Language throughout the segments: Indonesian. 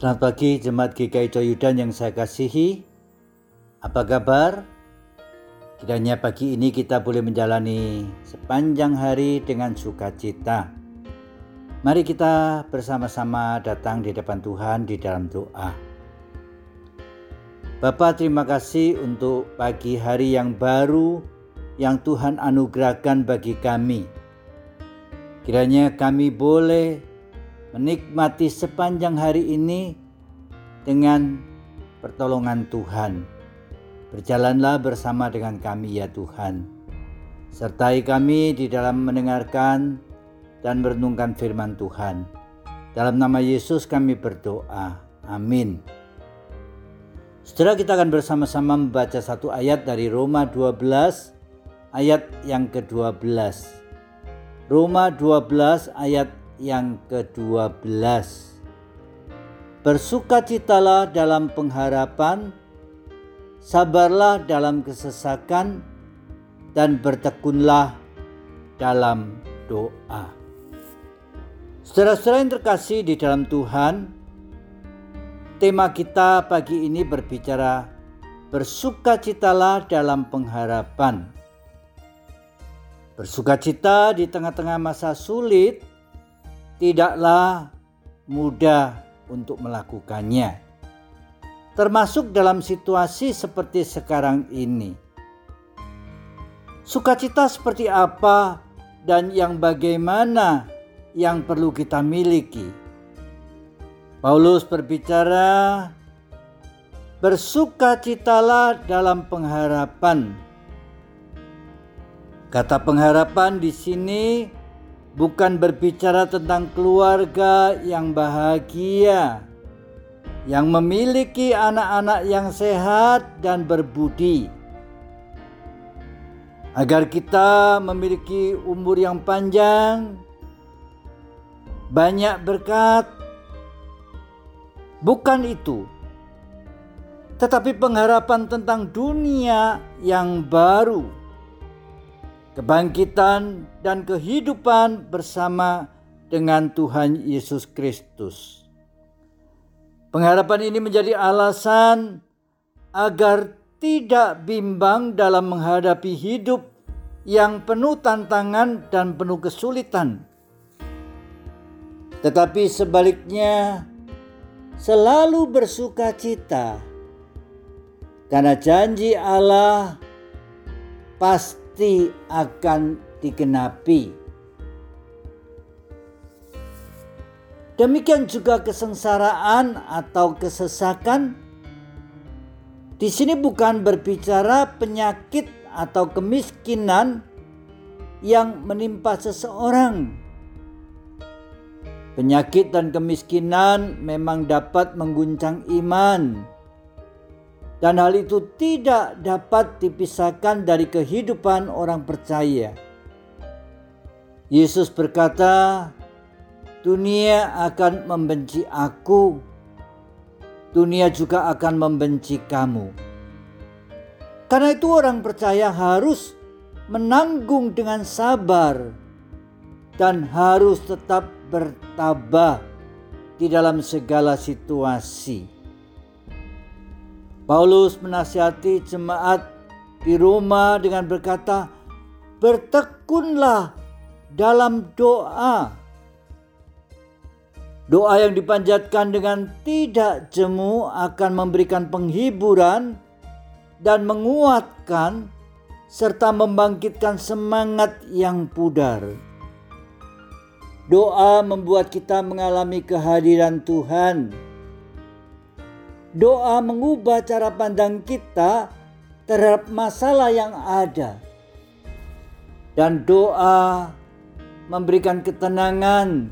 Selamat pagi Jemaat GKI Coyudan yang saya kasihi. Apa kabar? Kiranya pagi ini kita boleh menjalani sepanjang hari dengan sukacita. Mari kita bersama-sama datang di depan Tuhan di dalam doa. Bapak terima kasih untuk pagi hari yang baru yang Tuhan anugerahkan bagi kami. Kiranya kami boleh menikmati sepanjang hari ini dengan pertolongan Tuhan. Berjalanlah bersama dengan kami ya Tuhan. Sertai kami di dalam mendengarkan dan merenungkan firman Tuhan. Dalam nama Yesus kami berdoa. Amin. Setelah kita akan bersama-sama membaca satu ayat dari Roma 12 ayat yang ke-12. Roma 12 ayat yang ke-12. Bersukacitalah dalam pengharapan, sabarlah dalam kesesakan, dan bertekunlah dalam doa. Saudara-saudara yang terkasih di dalam Tuhan, tema kita pagi ini berbicara bersukacitalah dalam pengharapan. Bersukacita di tengah-tengah masa sulit tidaklah mudah untuk melakukannya, termasuk dalam situasi seperti sekarang ini. Sukacita seperti apa dan yang bagaimana yang perlu kita miliki? Paulus berbicara, "Bersukacitalah dalam pengharapan." Kata pengharapan di sini bukan berbicara tentang keluarga yang bahagia, yang memiliki anak-anak yang sehat dan berbudi, agar kita memiliki umur yang panjang, banyak berkat. Bukan itu, tetapi pengharapan tentang dunia yang baru kebangkitan dan kehidupan bersama dengan Tuhan Yesus Kristus. Pengharapan ini menjadi alasan agar tidak bimbang dalam menghadapi hidup yang penuh tantangan dan penuh kesulitan. Tetapi sebaliknya, selalu bersuka cita karena janji Allah pasti pasti akan digenapi. Demikian juga kesengsaraan atau kesesakan. Di sini bukan berbicara penyakit atau kemiskinan yang menimpa seseorang. Penyakit dan kemiskinan memang dapat mengguncang iman dan hal itu tidak dapat dipisahkan dari kehidupan orang percaya. Yesus berkata, "Dunia akan membenci Aku, dunia juga akan membenci kamu." Karena itu, orang percaya harus menanggung dengan sabar dan harus tetap bertabah di dalam segala situasi. Paulus menasihati jemaat di Roma dengan berkata, "Bertekunlah dalam doa." Doa yang dipanjatkan dengan tidak jemu akan memberikan penghiburan dan menguatkan serta membangkitkan semangat yang pudar. Doa membuat kita mengalami kehadiran Tuhan Doa mengubah cara pandang kita terhadap masalah yang ada. Dan doa memberikan ketenangan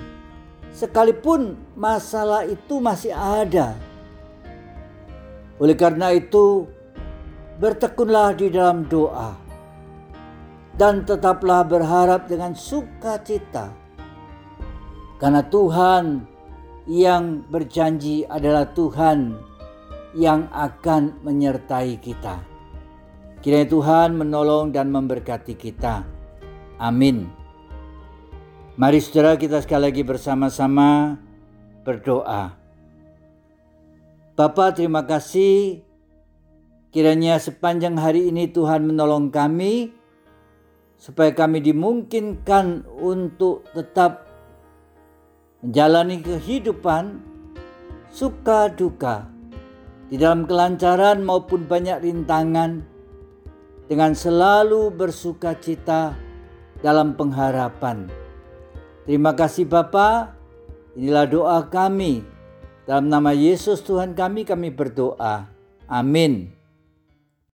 sekalipun masalah itu masih ada. Oleh karena itu, bertekunlah di dalam doa dan tetaplah berharap dengan sukacita. Karena Tuhan yang berjanji adalah Tuhan yang akan menyertai kita. Kiranya Tuhan menolong dan memberkati kita. Amin. Mari saudara kita sekali lagi bersama-sama berdoa. Bapa terima kasih kiranya sepanjang hari ini Tuhan menolong kami supaya kami dimungkinkan untuk tetap menjalani kehidupan suka duka di dalam kelancaran maupun banyak rintangan dengan selalu bersuka cita dalam pengharapan. Terima kasih Bapa. Inilah doa kami. Dalam nama Yesus Tuhan kami kami berdoa. Amin.